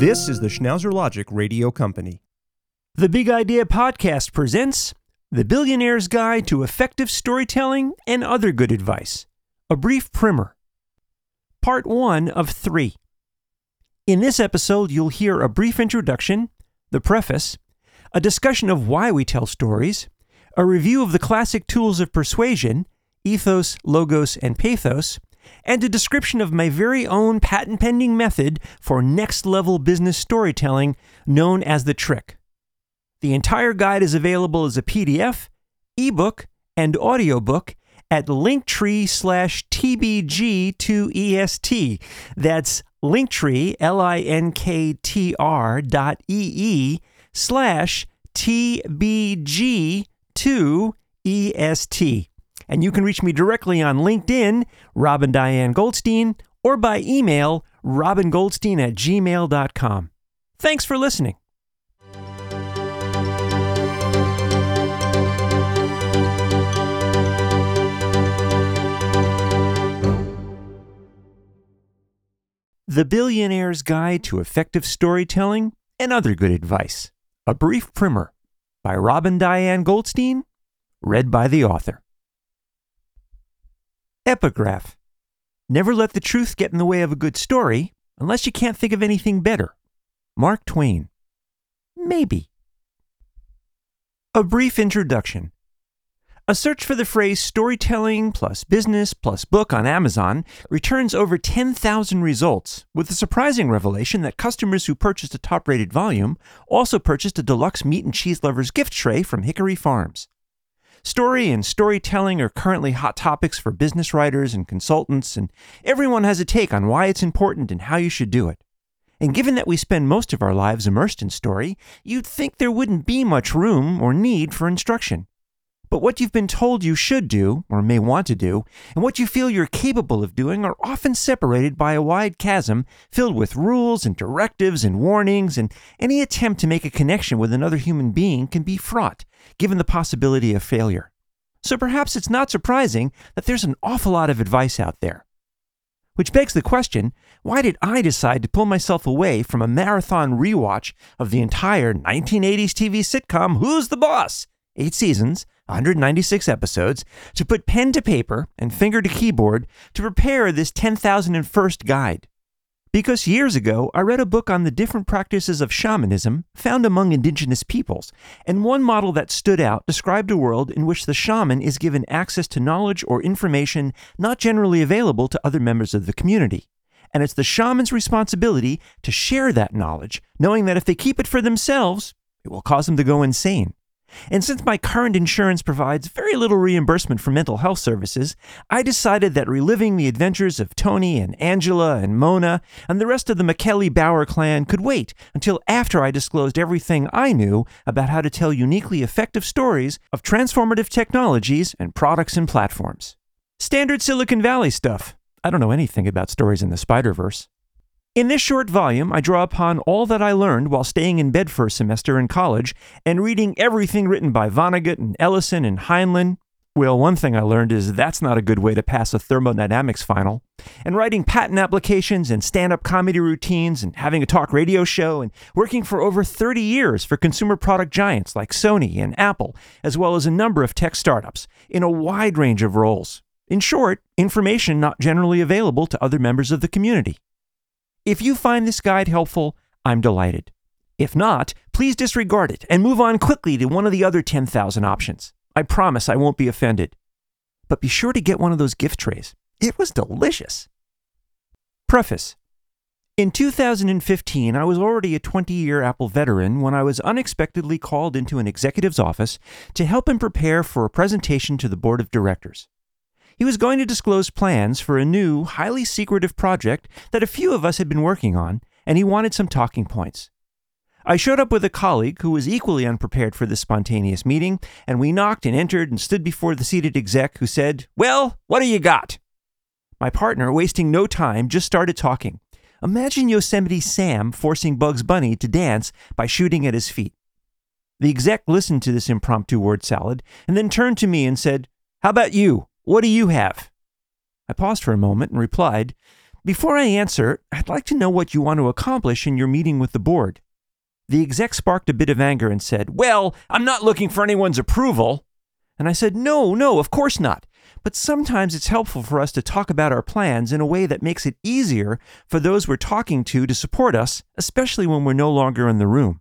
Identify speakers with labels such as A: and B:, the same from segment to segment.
A: This is the Schnauzer Logic Radio Company.
B: The Big Idea Podcast presents The Billionaire's Guide to Effective Storytelling and Other Good Advice, a brief primer. Part 1 of 3. In this episode, you'll hear a brief introduction, the preface, a discussion of why we tell stories, a review of the classic tools of persuasion, ethos, logos, and pathos, and a description of my very own patent pending method for next level business storytelling known as the trick. The entire guide is available as a PDF, ebook, and audiobook at linktree slash tbg2est. That's linktree, L-I-N-K-T-R dot E-E slash tbg2est. And you can reach me directly on LinkedIn, Robin Diane Goldstein, or by email, robingoldstein at gmail.com. Thanks for listening. The Billionaire's Guide to Effective Storytelling and Other Good Advice. A brief primer by Robin Diane Goldstein, read by the author. Epigraph Never let the truth get in the way of a good story unless you can't think of anything better. Mark Twain. Maybe. A brief introduction. A search for the phrase storytelling plus business plus book on Amazon returns over 10,000 results, with the surprising revelation that customers who purchased a top rated volume also purchased a deluxe meat and cheese lovers gift tray from Hickory Farms. Story and storytelling are currently hot topics for business writers and consultants, and everyone has a take on why it's important and how you should do it. And given that we spend most of our lives immersed in story, you'd think there wouldn't be much room or need for instruction. But what you've been told you should do, or may want to do, and what you feel you're capable of doing are often separated by a wide chasm filled with rules and directives and warnings, and any attempt to make a connection with another human being can be fraught, given the possibility of failure. So perhaps it's not surprising that there's an awful lot of advice out there. Which begs the question why did I decide to pull myself away from a marathon rewatch of the entire 1980s TV sitcom Who's the Boss? Eight seasons, 196 episodes, to put pen to paper and finger to keyboard to prepare this 10,001st guide. Because years ago, I read a book on the different practices of shamanism found among indigenous peoples, and one model that stood out described a world in which the shaman is given access to knowledge or information not generally available to other members of the community. And it's the shaman's responsibility to share that knowledge, knowing that if they keep it for themselves, it will cause them to go insane. And since my current insurance provides very little reimbursement for mental health services, I decided that reliving the adventures of Tony and Angela and Mona and the rest of the Micelli Bower clan could wait until after I disclosed everything I knew about how to tell uniquely effective stories of transformative technologies and products and platforms. Standard Silicon Valley stuff. I don't know anything about stories in the Spider Verse. In this short volume, I draw upon all that I learned while staying in bed for a semester in college and reading everything written by Vonnegut and Ellison and Heinlein. Well, one thing I learned is that's not a good way to pass a thermodynamics final. And writing patent applications and stand up comedy routines and having a talk radio show and working for over 30 years for consumer product giants like Sony and Apple, as well as a number of tech startups in a wide range of roles. In short, information not generally available to other members of the community. If you find this guide helpful, I'm delighted. If not, please disregard it and move on quickly to one of the other 10,000 options. I promise I won't be offended. But be sure to get one of those gift trays. It was delicious. Preface In 2015, I was already a 20 year Apple veteran when I was unexpectedly called into an executive's office to help him prepare for a presentation to the board of directors. He was going to disclose plans for a new, highly secretive project that a few of us had been working on, and he wanted some talking points. I showed up with a colleague who was equally unprepared for this spontaneous meeting, and we knocked and entered and stood before the seated exec who said, Well, what do you got? My partner, wasting no time, just started talking. Imagine Yosemite Sam forcing Bugs Bunny to dance by shooting at his feet. The exec listened to this impromptu word salad and then turned to me and said, How about you? What do you have? I paused for a moment and replied, Before I answer, I'd like to know what you want to accomplish in your meeting with the board. The exec sparked a bit of anger and said, Well, I'm not looking for anyone's approval. And I said, No, no, of course not. But sometimes it's helpful for us to talk about our plans in a way that makes it easier for those we're talking to to support us, especially when we're no longer in the room.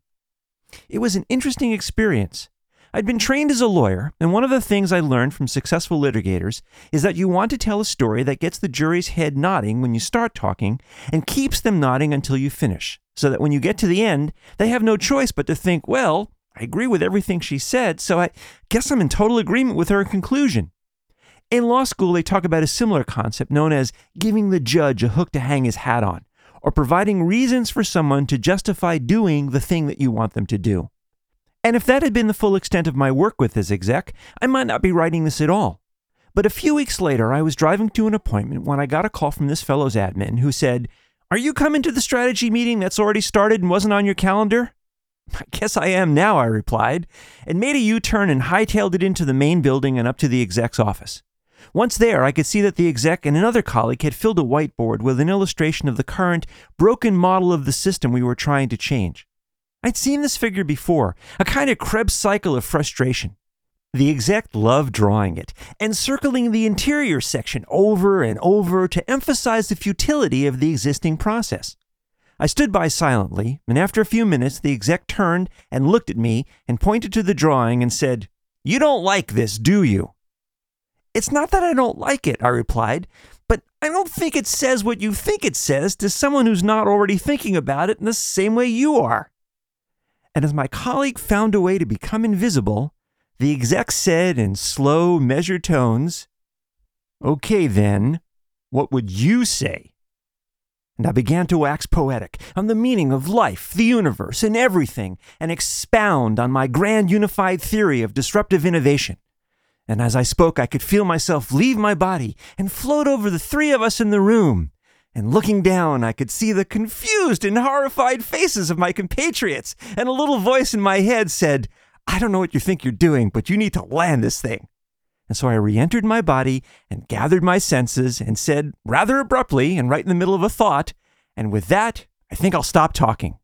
B: It was an interesting experience. I'd been trained as a lawyer, and one of the things I learned from successful litigators is that you want to tell a story that gets the jury's head nodding when you start talking and keeps them nodding until you finish, so that when you get to the end, they have no choice but to think, well, I agree with everything she said, so I guess I'm in total agreement with her conclusion. In law school, they talk about a similar concept known as giving the judge a hook to hang his hat on, or providing reasons for someone to justify doing the thing that you want them to do. And if that had been the full extent of my work with this exec, I might not be writing this at all. But a few weeks later, I was driving to an appointment when I got a call from this fellow's admin who said, Are you coming to the strategy meeting that's already started and wasn't on your calendar? I guess I am now, I replied, and made a U turn and hightailed it into the main building and up to the exec's office. Once there, I could see that the exec and another colleague had filled a whiteboard with an illustration of the current, broken model of the system we were trying to change. I'd seen this figure before, a kind of Krebs cycle of frustration. The exec loved drawing it and circling the interior section over and over to emphasize the futility of the existing process. I stood by silently, and after a few minutes, the exec turned and looked at me and pointed to the drawing and said, You don't like this, do you? It's not that I don't like it, I replied, but I don't think it says what you think it says to someone who's not already thinking about it in the same way you are. And as my colleague found a way to become invisible, the exec said in slow, measured tones, Okay, then, what would you say? And I began to wax poetic on the meaning of life, the universe, and everything, and expound on my grand unified theory of disruptive innovation. And as I spoke, I could feel myself leave my body and float over the three of us in the room and looking down, I could see the confused and horrified faces of my compatriots, and a little voice in my head said, I don't know what you think you're doing, but you need to land this thing. And so I re entered my body and gathered my senses and said, rather abruptly and right in the middle of a thought, and with that, I think I'll stop talking.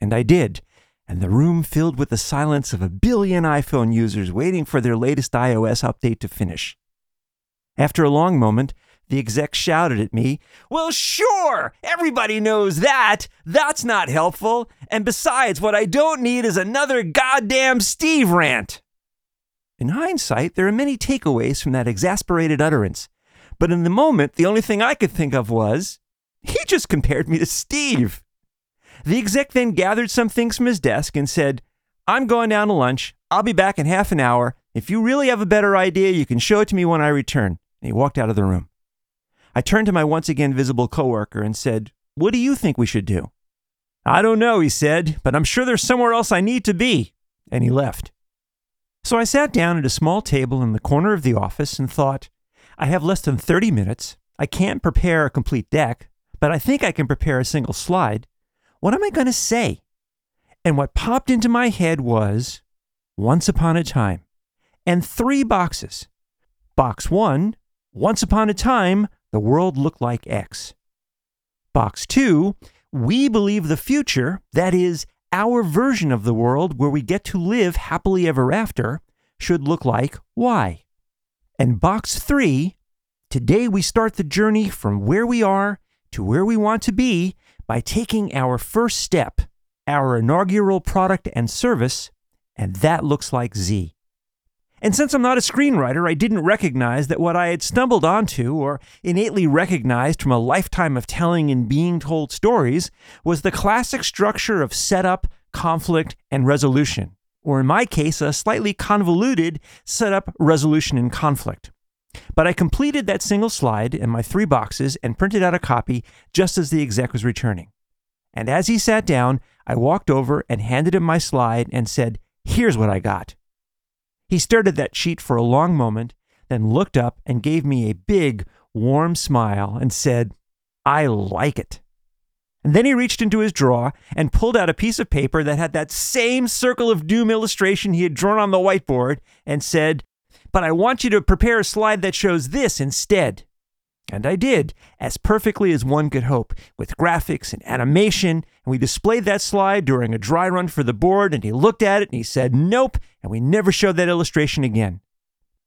B: And I did, and the room filled with the silence of a billion iPhone users waiting for their latest iOS update to finish. After a long moment, the exec shouted at me, Well, sure, everybody knows that. That's not helpful. And besides, what I don't need is another goddamn Steve rant. In hindsight, there are many takeaways from that exasperated utterance. But in the moment, the only thing I could think of was, he just compared me to Steve. The exec then gathered some things from his desk and said, I'm going down to lunch. I'll be back in half an hour. If you really have a better idea, you can show it to me when I return. And he walked out of the room. I turned to my once again visible coworker and said, What do you think we should do? I don't know, he said, but I'm sure there's somewhere else I need to be. And he left. So I sat down at a small table in the corner of the office and thought, I have less than 30 minutes. I can't prepare a complete deck, but I think I can prepare a single slide. What am I going to say? And what popped into my head was Once Upon a Time and three boxes. Box one, Once Upon a Time, the world looked like X. Box 2, we believe the future, that is, our version of the world where we get to live happily ever after, should look like Y. And box 3, today we start the journey from where we are to where we want to be by taking our first step, our inaugural product and service, and that looks like Z. And since I'm not a screenwriter, I didn't recognize that what I had stumbled onto or innately recognized from a lifetime of telling and being told stories was the classic structure of setup, conflict, and resolution, or in my case, a slightly convoluted setup, resolution, and conflict. But I completed that single slide in my three boxes and printed out a copy just as the exec was returning. And as he sat down, I walked over and handed him my slide and said, Here's what I got. He stared at that sheet for a long moment, then looked up and gave me a big, warm smile and said, I like it. And then he reached into his drawer and pulled out a piece of paper that had that same circle of doom illustration he had drawn on the whiteboard and said, But I want you to prepare a slide that shows this instead. And I did, as perfectly as one could hope, with graphics and animation. And we displayed that slide during a dry run for the board, and he looked at it and he said, Nope. And we never showed that illustration again.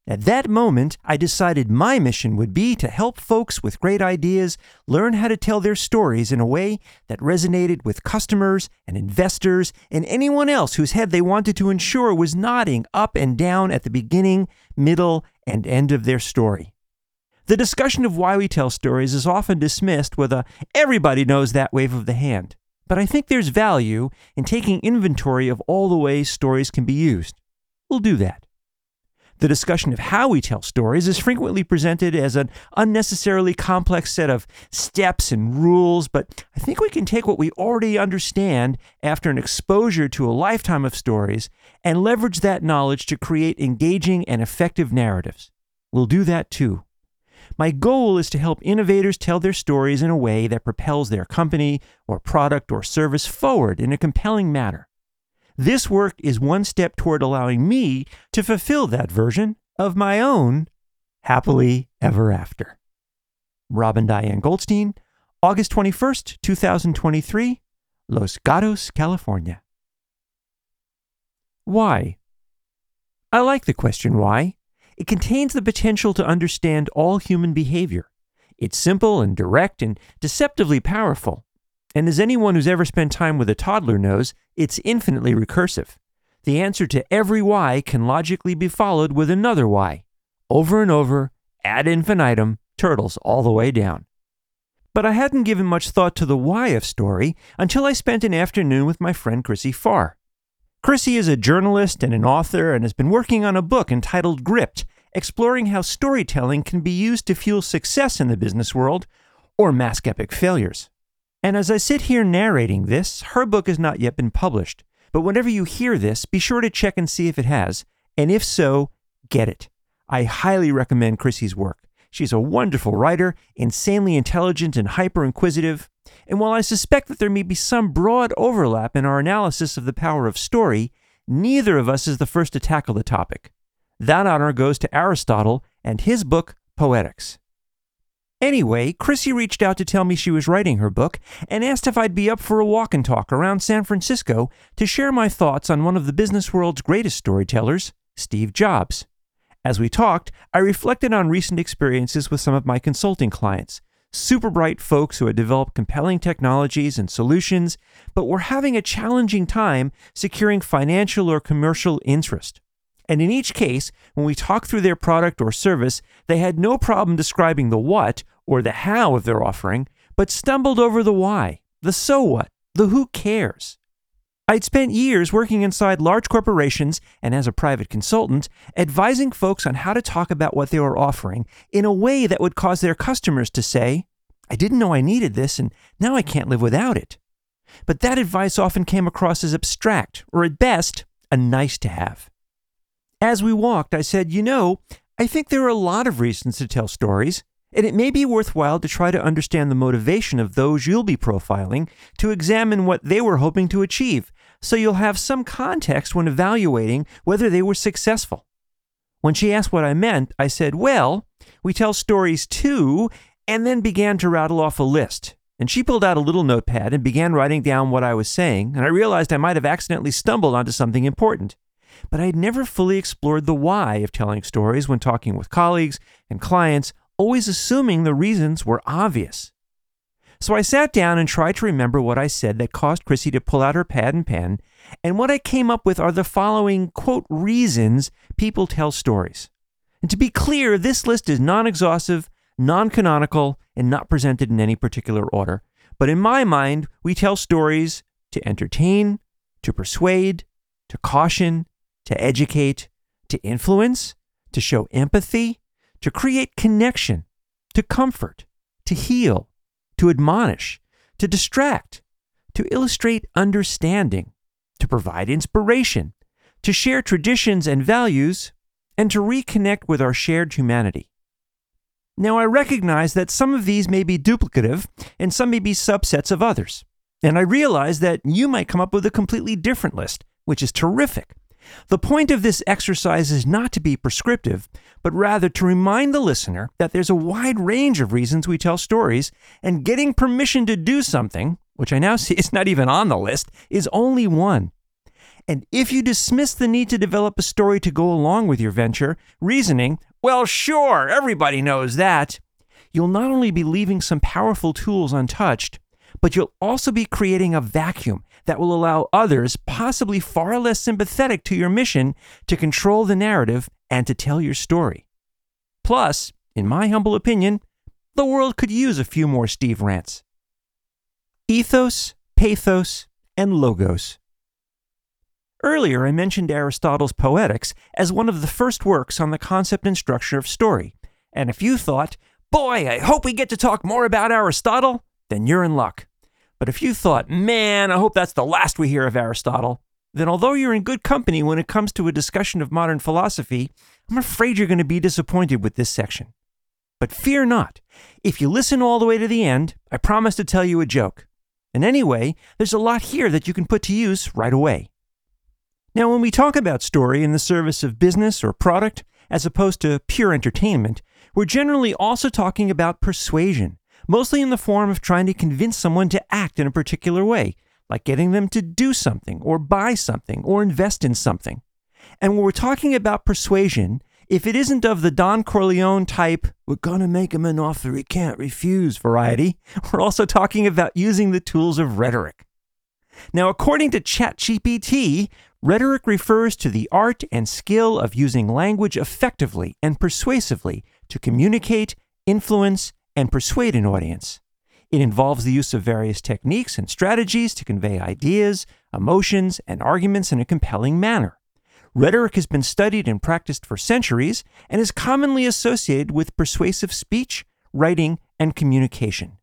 B: At that moment, I decided my mission would be to help folks with great ideas learn how to tell their stories in a way that resonated with customers and investors and anyone else whose head they wanted to ensure was nodding up and down at the beginning, middle, and end of their story. The discussion of why we tell stories is often dismissed with a everybody knows that wave of the hand. But I think there's value in taking inventory of all the ways stories can be used. We'll do that. The discussion of how we tell stories is frequently presented as an unnecessarily complex set of steps and rules, but I think we can take what we already understand after an exposure to a lifetime of stories and leverage that knowledge to create engaging and effective narratives. We'll do that too. My goal is to help innovators tell their stories in a way that propels their company or product or service forward in a compelling manner. This work is one step toward allowing me to fulfill that version of my own happily ever after. Robin Diane Goldstein, August 21st, 2023, Los Gatos, California. Why? I like the question why. It contains the potential to understand all human behavior. It's simple and direct and deceptively powerful. And as anyone who's ever spent time with a toddler knows, it's infinitely recursive. The answer to every why can logically be followed with another why. Over and over, ad infinitum, turtles all the way down. But I hadn't given much thought to the why of story until I spent an afternoon with my friend Chrissy Farr. Chrissy is a journalist and an author and has been working on a book entitled Gripped, exploring how storytelling can be used to fuel success in the business world or mask epic failures. And as I sit here narrating this, her book has not yet been published. But whenever you hear this, be sure to check and see if it has. And if so, get it. I highly recommend Chrissy's work. She's a wonderful writer, insanely intelligent and hyper inquisitive. And while I suspect that there may be some broad overlap in our analysis of the power of story, neither of us is the first to tackle the topic. That honor goes to Aristotle and his book, Poetics. Anyway, Chrissy reached out to tell me she was writing her book and asked if I'd be up for a walk and talk around San Francisco to share my thoughts on one of the business world's greatest storytellers, Steve Jobs. As we talked, I reflected on recent experiences with some of my consulting clients, super bright folks who had developed compelling technologies and solutions, but were having a challenging time securing financial or commercial interest. And in each case, when we talked through their product or service, they had no problem describing the what or the how of their offering, but stumbled over the why, the so what, the who cares. I'd spent years working inside large corporations and as a private consultant, advising folks on how to talk about what they were offering in a way that would cause their customers to say, I didn't know I needed this, and now I can't live without it. But that advice often came across as abstract, or at best, a nice to have. As we walked, I said, You know, I think there are a lot of reasons to tell stories, and it may be worthwhile to try to understand the motivation of those you'll be profiling to examine what they were hoping to achieve, so you'll have some context when evaluating whether they were successful. When she asked what I meant, I said, Well, we tell stories too, and then began to rattle off a list. And she pulled out a little notepad and began writing down what I was saying, and I realized I might have accidentally stumbled onto something important but I had never fully explored the why of telling stories when talking with colleagues and clients, always assuming the reasons were obvious. So I sat down and tried to remember what I said that caused Chrissy to pull out her pad and pen, and what I came up with are the following quote reasons people tell stories. And to be clear, this list is non exhaustive, non canonical, and not presented in any particular order. But in my mind, we tell stories to entertain, to persuade, to caution, to educate, to influence, to show empathy, to create connection, to comfort, to heal, to admonish, to distract, to illustrate understanding, to provide inspiration, to share traditions and values, and to reconnect with our shared humanity. Now, I recognize that some of these may be duplicative and some may be subsets of others. And I realize that you might come up with a completely different list, which is terrific. The point of this exercise is not to be prescriptive, but rather to remind the listener that there's a wide range of reasons we tell stories, and getting permission to do something, which I now see is not even on the list, is only one. And if you dismiss the need to develop a story to go along with your venture, reasoning, well, sure, everybody knows that, you'll not only be leaving some powerful tools untouched, but you'll also be creating a vacuum that will allow others, possibly far less sympathetic to your mission, to control the narrative and to tell your story. Plus, in my humble opinion, the world could use a few more Steve rants. Ethos, pathos, and logos. Earlier, I mentioned Aristotle's Poetics as one of the first works on the concept and structure of story. And if you thought, boy, I hope we get to talk more about Aristotle, then you're in luck. But if you thought, man, I hope that's the last we hear of Aristotle, then although you're in good company when it comes to a discussion of modern philosophy, I'm afraid you're going to be disappointed with this section. But fear not. If you listen all the way to the end, I promise to tell you a joke. And anyway, there's a lot here that you can put to use right away. Now, when we talk about story in the service of business or product, as opposed to pure entertainment, we're generally also talking about persuasion, mostly in the form of trying to convince someone to act in a particular way, like getting them to do something, or buy something, or invest in something. And when we're talking about persuasion, if it isn't of the Don Corleone type, we're gonna make him an offer he can't refuse variety, we're also talking about using the tools of rhetoric. Now, according to ChatGPT, rhetoric refers to the art and skill of using language effectively and persuasively to communicate, influence, and persuade an audience. It involves the use of various techniques and strategies to convey ideas, emotions, and arguments in a compelling manner. Rhetoric has been studied and practiced for centuries and is commonly associated with persuasive speech, writing, and communication.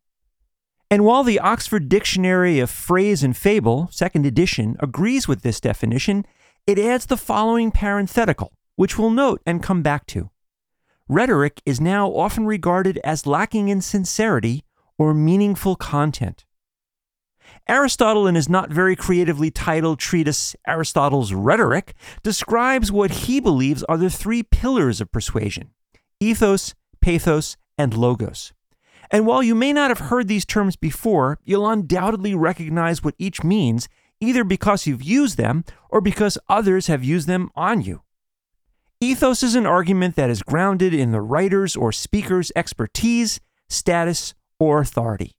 B: And while the Oxford Dictionary of Phrase and Fable, second edition, agrees with this definition, it adds the following parenthetical, which we'll note and come back to. Rhetoric is now often regarded as lacking in sincerity or meaningful content. Aristotle, in his not very creatively titled treatise, Aristotle's Rhetoric, describes what he believes are the three pillars of persuasion ethos, pathos, and logos. And while you may not have heard these terms before, you'll undoubtedly recognize what each means, either because you've used them or because others have used them on you. Ethos is an argument that is grounded in the writer's or speaker's expertise, status, or authority.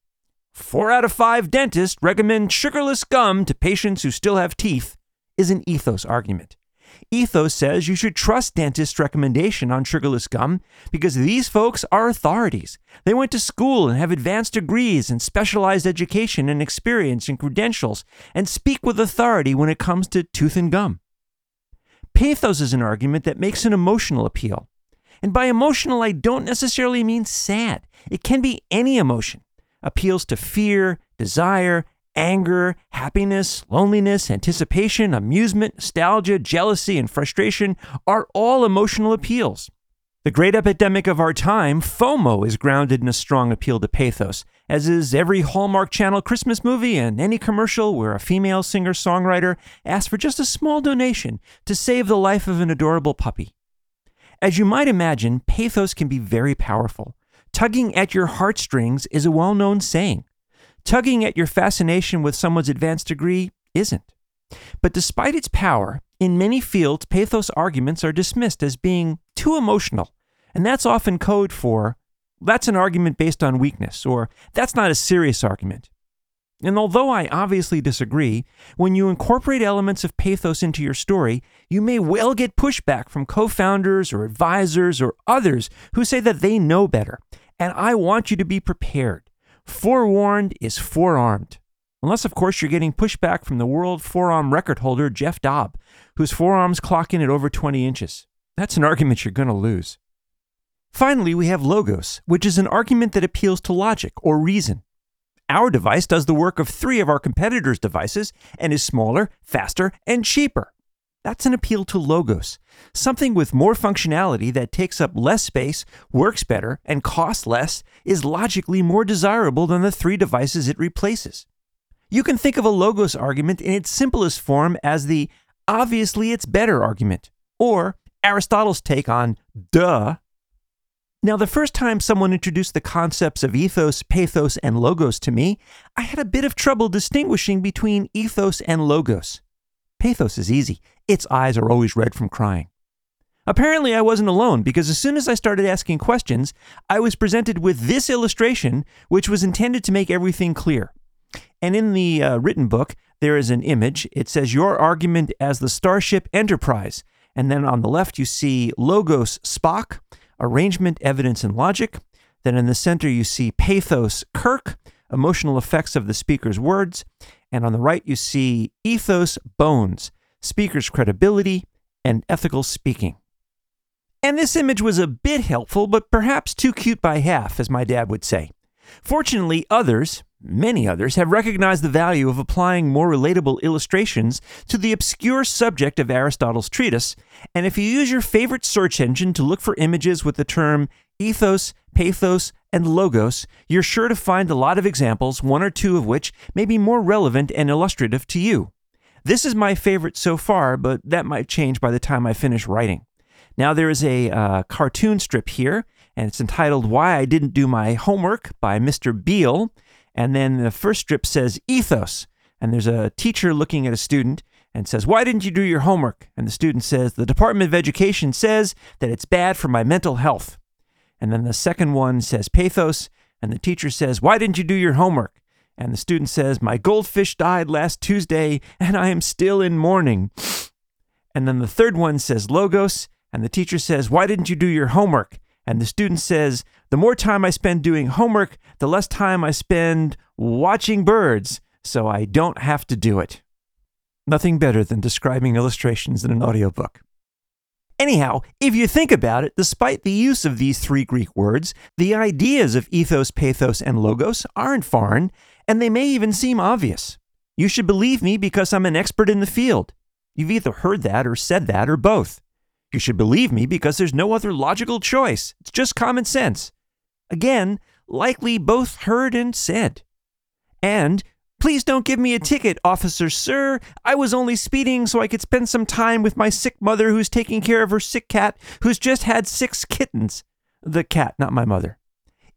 B: Four out of five dentists recommend sugarless gum to patients who still have teeth is an ethos argument. Ethos says you should trust dentists' recommendation on sugarless gum because these folks are authorities. They went to school and have advanced degrees and specialized education and experience and credentials and speak with authority when it comes to tooth and gum. Pathos is an argument that makes an emotional appeal. And by emotional, I don't necessarily mean sad. It can be any emotion. Appeals to fear, desire, anger, happiness, loneliness, anticipation, amusement, nostalgia, jealousy, and frustration are all emotional appeals. The great epidemic of our time, FOMO, is grounded in a strong appeal to pathos, as is every Hallmark Channel Christmas movie and any commercial where a female singer songwriter asks for just a small donation to save the life of an adorable puppy. As you might imagine, pathos can be very powerful. Tugging at your heartstrings is a well known saying. Tugging at your fascination with someone's advanced degree isn't. But despite its power, in many fields, pathos arguments are dismissed as being too emotional. And that's often code for that's an argument based on weakness, or that's not a serious argument. And although I obviously disagree, when you incorporate elements of pathos into your story, you may well get pushback from co founders or advisors or others who say that they know better. And I want you to be prepared. Forewarned is forearmed. Unless, of course, you're getting pushback from the world forearm record holder, Jeff Dabe, whose forearms clock in at over 20 inches. That's an argument you're going to lose. Finally, we have logos, which is an argument that appeals to logic or reason. Our device does the work of three of our competitors' devices and is smaller, faster, and cheaper. That's an appeal to logos, something with more functionality that takes up less space, works better, and costs less is logically more desirable than the three devices it replaces. You can think of a logos argument in its simplest form as the obviously it's better argument, or Aristotle's take on duh. Now, the first time someone introduced the concepts of ethos, pathos, and logos to me, I had a bit of trouble distinguishing between ethos and logos. Pathos is easy, its eyes are always red from crying. Apparently, I wasn't alone because as soon as I started asking questions, I was presented with this illustration, which was intended to make everything clear. And in the uh, written book, there is an image. It says, Your argument as the Starship Enterprise. And then on the left, you see Logos Spock, arrangement, evidence, and logic. Then in the center, you see Pathos Kirk, emotional effects of the speaker's words. And on the right, you see Ethos Bones, speaker's credibility and ethical speaking. And this image was a bit helpful, but perhaps too cute by half, as my dad would say. Fortunately, others, many others, have recognized the value of applying more relatable illustrations to the obscure subject of Aristotle's treatise, and if you use your favorite search engine to look for images with the term ethos, pathos, and logos, you're sure to find a lot of examples, one or two of which may be more relevant and illustrative to you. This is my favorite so far, but that might change by the time I finish writing. Now, there is a uh, cartoon strip here, and it's entitled Why I Didn't Do My Homework by Mr. Beale. And then the first strip says Ethos, and there's a teacher looking at a student and says, Why didn't you do your homework? And the student says, The Department of Education says that it's bad for my mental health. And then the second one says Pathos, and the teacher says, Why didn't you do your homework? And the student says, My goldfish died last Tuesday, and I am still in mourning. And then the third one says Logos, and the teacher says, Why didn't you do your homework? And the student says, The more time I spend doing homework, the less time I spend watching birds, so I don't have to do it. Nothing better than describing illustrations in an audiobook. Anyhow, if you think about it, despite the use of these three Greek words, the ideas of ethos, pathos, and logos aren't foreign, and they may even seem obvious. You should believe me because I'm an expert in the field. You've either heard that or said that or both. You should believe me because there's no other logical choice. It's just common sense. Again, likely both heard and said. And please don't give me a ticket, officer, sir. I was only speeding so I could spend some time with my sick mother who's taking care of her sick cat who's just had six kittens. The cat, not my mother.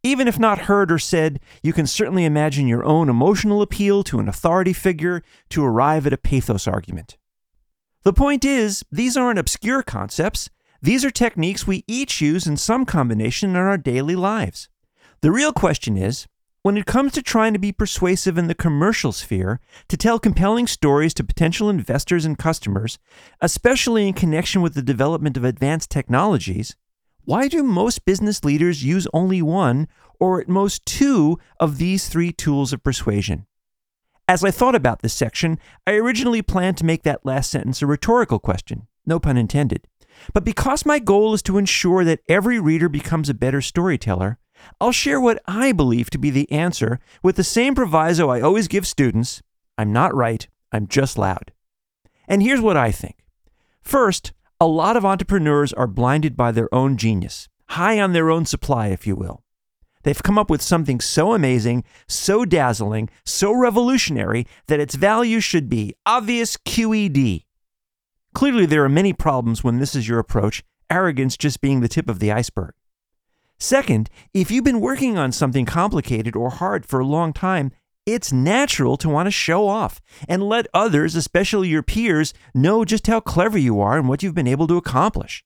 B: Even if not heard or said, you can certainly imagine your own emotional appeal to an authority figure to arrive at a pathos argument. The point is, these aren't obscure concepts. These are techniques we each use in some combination in our daily lives. The real question is when it comes to trying to be persuasive in the commercial sphere, to tell compelling stories to potential investors and customers, especially in connection with the development of advanced technologies, why do most business leaders use only one or at most two of these three tools of persuasion? As I thought about this section, I originally planned to make that last sentence a rhetorical question, no pun intended. But because my goal is to ensure that every reader becomes a better storyteller, I'll share what I believe to be the answer with the same proviso I always give students I'm not right, I'm just loud. And here's what I think. First, a lot of entrepreneurs are blinded by their own genius, high on their own supply, if you will. They've come up with something so amazing, so dazzling, so revolutionary that its value should be obvious QED. Clearly, there are many problems when this is your approach, arrogance just being the tip of the iceberg. Second, if you've been working on something complicated or hard for a long time, it's natural to want to show off and let others, especially your peers, know just how clever you are and what you've been able to accomplish.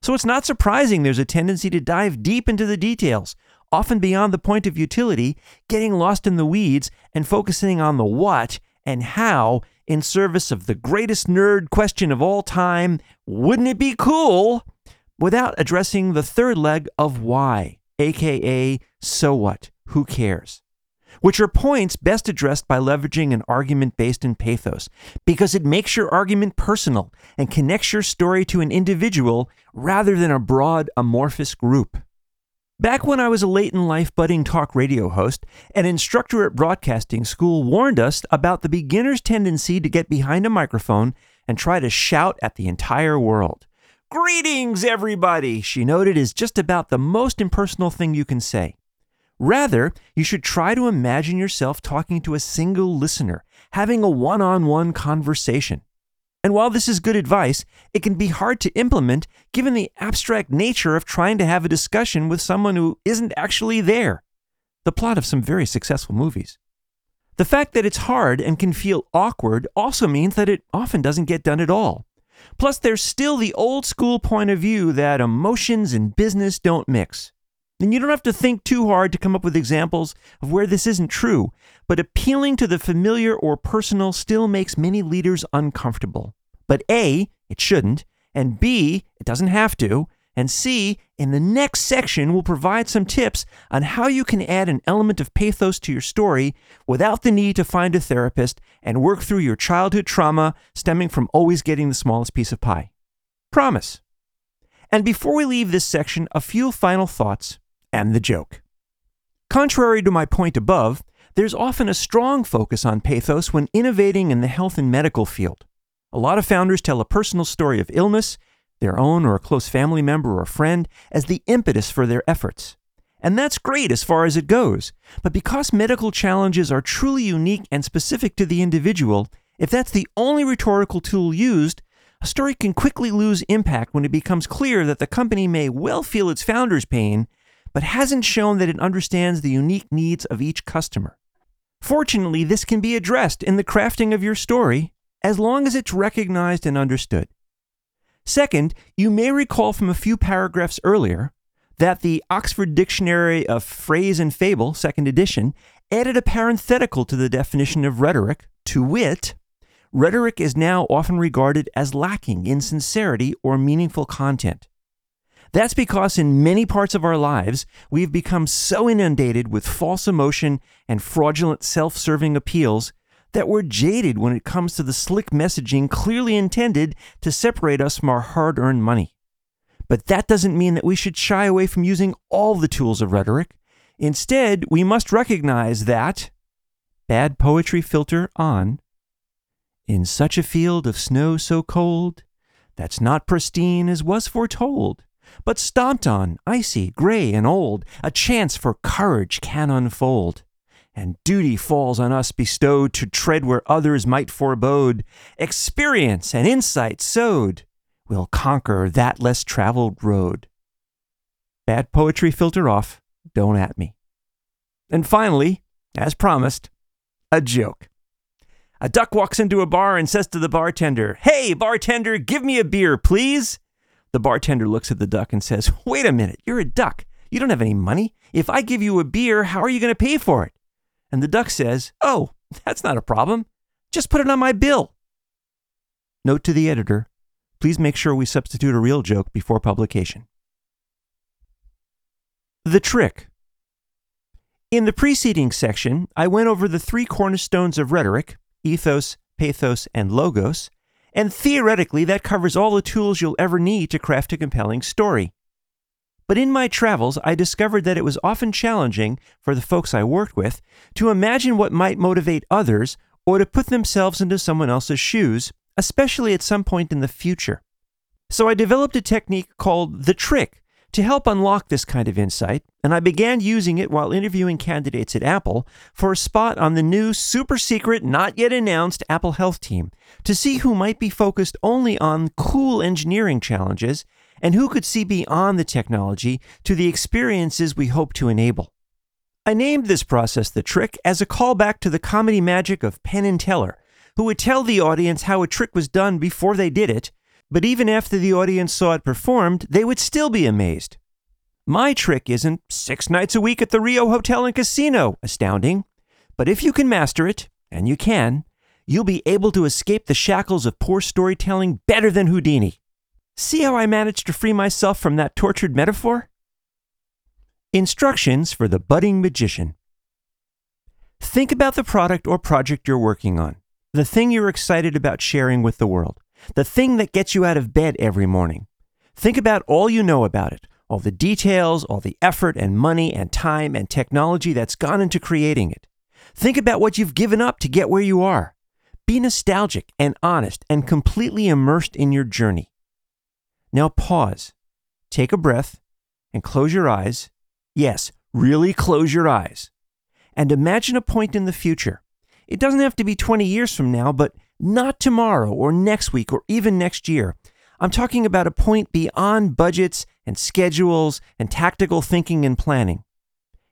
B: So it's not surprising there's a tendency to dive deep into the details, often beyond the point of utility, getting lost in the weeds and focusing on the what and how in service of the greatest nerd question of all time wouldn't it be cool? Without addressing the third leg of why, aka so what, who cares? Which are points best addressed by leveraging an argument based in pathos, because it makes your argument personal and connects your story to an individual rather than a broad amorphous group. Back when I was a late in life budding talk radio host, an instructor at broadcasting school warned us about the beginner's tendency to get behind a microphone and try to shout at the entire world. Greetings, everybody, she noted, is just about the most impersonal thing you can say. Rather, you should try to imagine yourself talking to a single listener, having a one on one conversation. And while this is good advice, it can be hard to implement given the abstract nature of trying to have a discussion with someone who isn't actually there. The plot of some very successful movies. The fact that it's hard and can feel awkward also means that it often doesn't get done at all. Plus, there's still the old school point of view that emotions and business don't mix. And you don't have to think too hard to come up with examples of where this isn't true, but appealing to the familiar or personal still makes many leaders uncomfortable. But A, it shouldn't, and B, it doesn't have to, and C, in the next section, we'll provide some tips on how you can add an element of pathos to your story without the need to find a therapist and work through your childhood trauma stemming from always getting the smallest piece of pie. Promise. And before we leave this section, a few final thoughts and the joke. Contrary to my point above, there's often a strong focus on pathos when innovating in the health and medical field. A lot of founders tell a personal story of illness, their own or a close family member or friend, as the impetus for their efforts. And that's great as far as it goes. But because medical challenges are truly unique and specific to the individual, if that's the only rhetorical tool used, a story can quickly lose impact when it becomes clear that the company may well feel its founder's pain, but hasn't shown that it understands the unique needs of each customer. Fortunately, this can be addressed in the crafting of your story as long as it's recognized and understood. Second, you may recall from a few paragraphs earlier that the Oxford Dictionary of Phrase and Fable, second edition, added a parenthetical to the definition of rhetoric, to wit, rhetoric is now often regarded as lacking in sincerity or meaningful content. That's because in many parts of our lives, we've become so inundated with false emotion and fraudulent self serving appeals that we're jaded when it comes to the slick messaging clearly intended to separate us from our hard earned money. But that doesn't mean that we should shy away from using all the tools of rhetoric. Instead, we must recognize that bad poetry filter on. In such a field of snow so cold, that's not pristine as was foretold but stomped on, icy, gray, and old, a chance for courage can unfold. And duty falls on us bestowed to tread where others might forebode. Experience and insight sowed will conquer that less traveled road. Bad poetry filter off, don't at me. And finally, as promised, a joke. A duck walks into a bar and says to the bartender, Hey, bartender, give me a beer, please. The bartender looks at the duck and says, Wait a minute, you're a duck. You don't have any money. If I give you a beer, how are you going to pay for it? And the duck says, Oh, that's not a problem. Just put it on my bill. Note to the editor please make sure we substitute a real joke before publication. The trick. In the preceding section, I went over the three cornerstones of rhetoric ethos, pathos, and logos and theoretically, that covers all the tools you'll ever need to craft a compelling story. But in my travels, I discovered that it was often challenging for the folks I worked with to imagine what might motivate others or to put themselves into someone else's shoes, especially at some point in the future. So I developed a technique called the trick to help unlock this kind of insight, and I began using it while interviewing candidates at Apple for a spot on the new super secret, not yet announced Apple Health team to see who might be focused only on cool engineering challenges and who could see beyond the technology to the experiences we hope to enable. I named this process the trick as a callback to the comedy magic of Penn and Teller, who would tell the audience how a trick was done before they did it but even after the audience saw it performed, they would still be amazed. My trick isn't six nights a week at the Rio Hotel and Casino astounding, but if you can master it, and you can, you'll be able to escape the shackles of poor storytelling better than Houdini. See how I managed to free myself from that tortured metaphor? Instructions for the budding magician. Think about the product or project you're working on, the thing you're excited about sharing with the world the thing that gets you out of bed every morning. Think about all you know about it, all the details, all the effort and money and time and technology that's gone into creating it. Think about what you've given up to get where you are. Be nostalgic and honest and completely immersed in your journey. Now pause, take a breath, and close your eyes. Yes, really close your eyes. And imagine a point in the future. It doesn't have to be 20 years from now, but Not tomorrow or next week or even next year. I'm talking about a point beyond budgets and schedules and tactical thinking and planning.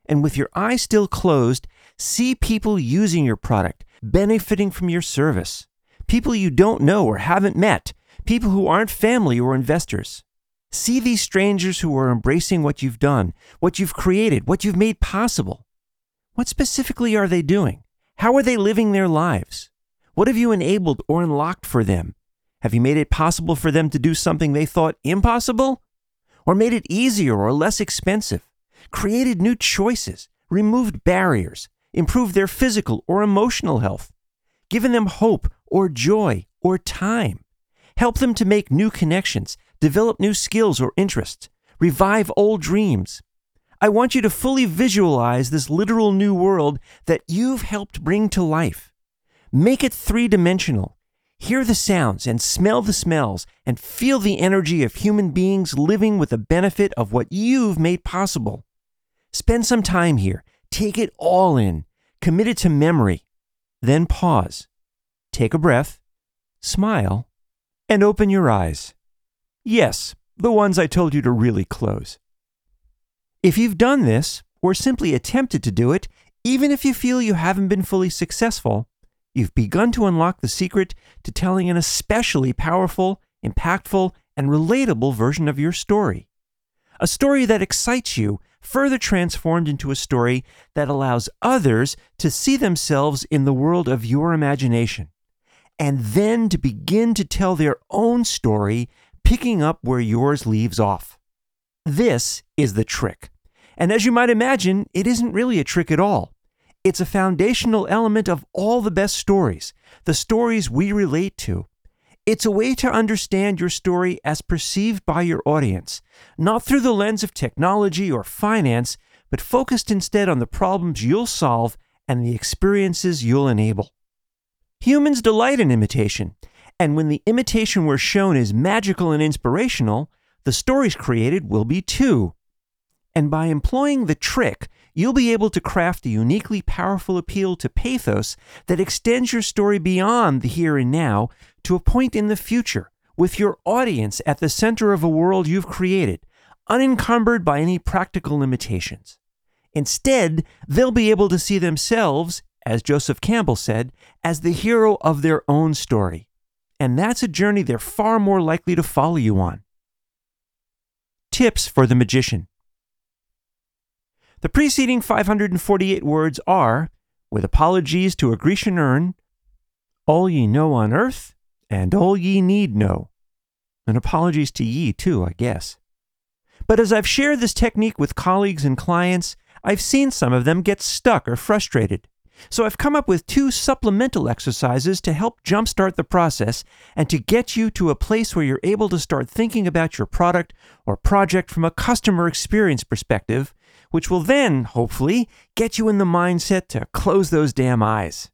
B: And with your eyes still closed, see people using your product, benefiting from your service. People you don't know or haven't met, people who aren't family or investors. See these strangers who are embracing what you've done, what you've created, what you've made possible. What specifically are they doing? How are they living their lives? What have you enabled or unlocked for them? Have you made it possible for them to do something they thought impossible? Or made it easier or less expensive? Created new choices, removed barriers, improved their physical or emotional health, given them hope or joy or time, help them to make new connections, develop new skills or interests, revive old dreams. I want you to fully visualize this literal new world that you've helped bring to life. Make it three dimensional. Hear the sounds and smell the smells and feel the energy of human beings living with the benefit of what you've made possible. Spend some time here. Take it all in. Commit it to memory. Then pause. Take a breath. Smile. And open your eyes. Yes, the ones I told you to really close. If you've done this, or simply attempted to do it, even if you feel you haven't been fully successful, you've begun to unlock the secret to telling an especially powerful, impactful, and relatable version of your story. A story that excites you, further transformed into a story that allows others to see themselves in the world of your imagination, and then to begin to tell their own story, picking up where yours leaves off. This is the trick. And as you might imagine, it isn't really a trick at all. It's a foundational element of all the best stories, the stories we relate to. It's a way to understand your story as perceived by your audience, not through the lens of technology or finance, but focused instead on the problems you'll solve and the experiences you'll enable. Humans delight in imitation, and when the imitation we're shown is magical and inspirational, the stories created will be too. And by employing the trick, you'll be able to craft a uniquely powerful appeal to pathos that extends your story beyond the here and now to a point in the future, with your audience at the center of a world you've created, unencumbered by any practical limitations. Instead, they'll be able to see themselves, as Joseph Campbell said, as the hero of their own story. And that's a journey they're far more likely to follow you on. Tips for the magician. The preceding 548 words are, with apologies to a Grecian urn, all ye know on earth, and all ye need know. And apologies to ye, too, I guess. But as I've shared this technique with colleagues and clients, I've seen some of them get stuck or frustrated. So I've come up with two supplemental exercises to help jumpstart the process and to get you to a place where you're able to start thinking about your product or project from a customer experience perspective which will then, hopefully, get you in the mindset to close those damn eyes.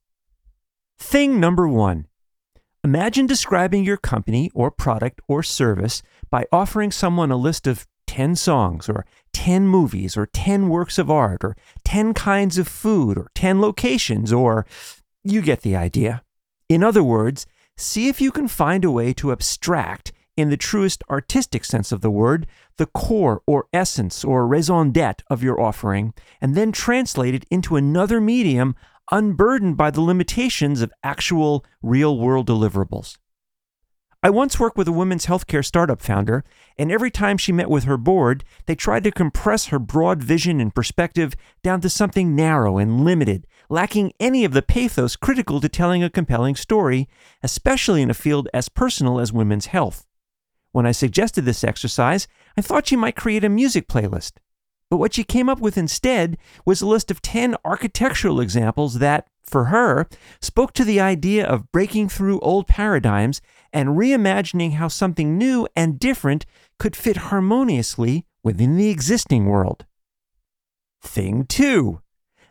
B: Thing number one Imagine describing your company or product or service by offering someone a list of 10 songs or 10 movies or 10 works of art or 10 kinds of food or 10 locations or you get the idea. In other words, see if you can find a way to abstract in the truest artistic sense of the word, the core or essence or raison d'etre of your offering, and then translate it into another medium unburdened by the limitations of actual real world deliverables. I once worked with a women's healthcare startup founder, and every time she met with her board, they tried to compress her broad vision and perspective down to something narrow and limited, lacking any of the pathos critical to telling a compelling story, especially in a field as personal as women's health. When I suggested this exercise, I thought she might create a music playlist. But what she came up with instead was a list of 10 architectural examples that, for her, spoke to the idea of breaking through old paradigms and reimagining how something new and different could fit harmoniously within the existing world. Thing 2.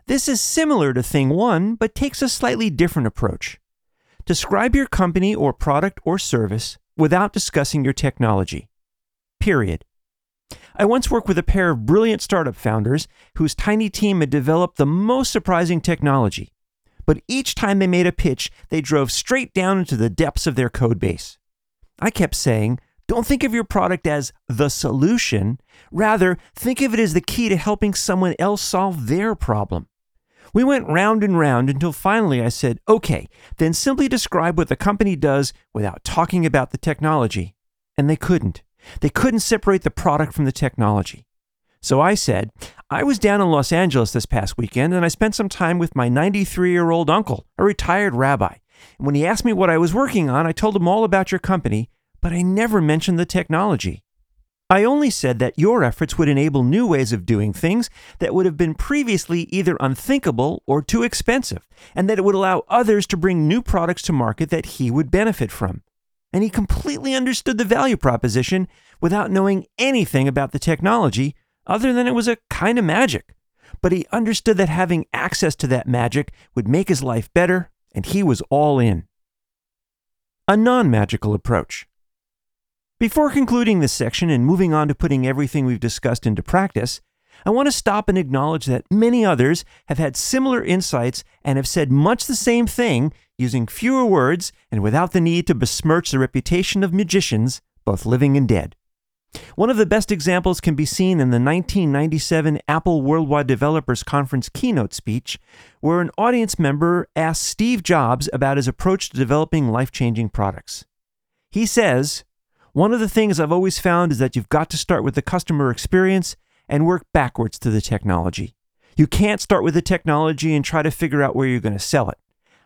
B: This is similar to Thing 1, but takes a slightly different approach. Describe your company or product or service without discussing your technology. Period. I once worked with a pair of brilliant startup founders whose tiny team had developed the most surprising technology. But each time they made a pitch, they drove straight down into the depths of their code base. I kept saying, don't think of your product as the solution. Rather, think of it as the key to helping someone else solve their problem. We went round and round until finally I said, okay, then simply describe what the company does without talking about the technology. And they couldn't. They couldn't separate the product from the technology. So I said, I was down in Los Angeles this past weekend and I spent some time with my 93 year old uncle, a retired rabbi. And when he asked me what I was working on, I told him all about your company, but I never mentioned the technology. I only said that your efforts would enable new ways of doing things that would have been previously either unthinkable or too expensive, and that it would allow others to bring new products to market that he would benefit from. And he completely understood the value proposition without knowing anything about the technology other than it was a kind of magic. But he understood that having access to that magic would make his life better, and he was all in. A non magical approach. Before concluding this section and moving on to putting everything we've discussed into practice, I want to stop and acknowledge that many others have had similar insights and have said much the same thing using fewer words and without the need to besmirch the reputation of magicians, both living and dead. One of the best examples can be seen in the 1997 Apple Worldwide Developers Conference keynote speech, where an audience member asked Steve Jobs about his approach to developing life changing products. He says, one of the things I've always found is that you've got to start with the customer experience and work backwards to the technology. You can't start with the technology and try to figure out where you're going to sell it.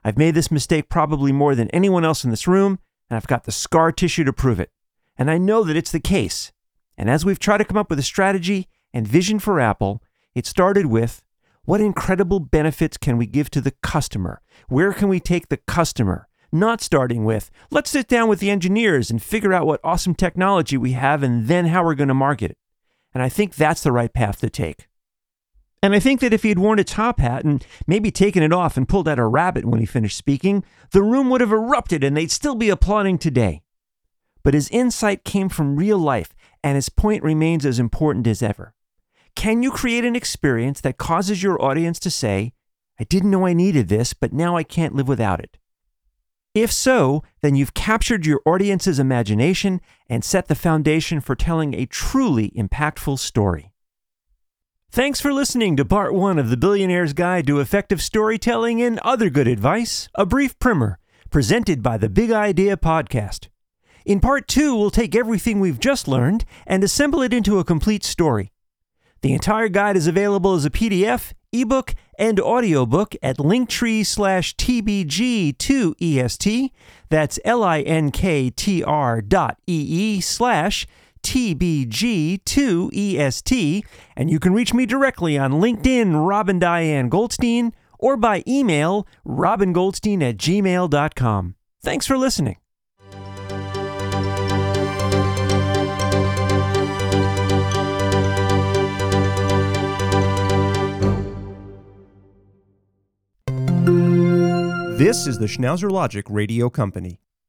B: I've made this mistake probably more than anyone else in this room, and I've got the scar tissue to prove it. And I know that it's the case. And as we've tried to come up with a strategy and vision for Apple, it started with what incredible benefits can we give to the customer? Where can we take the customer? Not starting with, let's sit down with the engineers and figure out what awesome technology we have and then how we're going to market it. And I think that's the right path to take. And I think that if he had worn a top hat and maybe taken it off and pulled out a rabbit when he finished speaking, the room would have erupted and they'd still be applauding today. But his insight came from real life, and his point remains as important as ever. Can you create an experience that causes your audience to say, I didn't know I needed this, but now I can't live without it? If so, then you've captured your audience's imagination and set the foundation for telling a truly impactful story. Thanks for listening to part one of the Billionaire's Guide to Effective Storytelling and Other Good Advice, a brief primer, presented by the Big Idea Podcast. In part two, we'll take everything we've just learned and assemble it into a complete story. The entire guide is available as a PDF, ebook, and audiobook at linktree slash tbg2est. That's L-I-N-K-T-R dot E-E slash TBG2EST, and you can reach me directly on LinkedIn, Robin Diane Goldstein, or by email, robingoldstein at gmail.com. Thanks for listening.
A: This is the Schnauzer Logic Radio Company.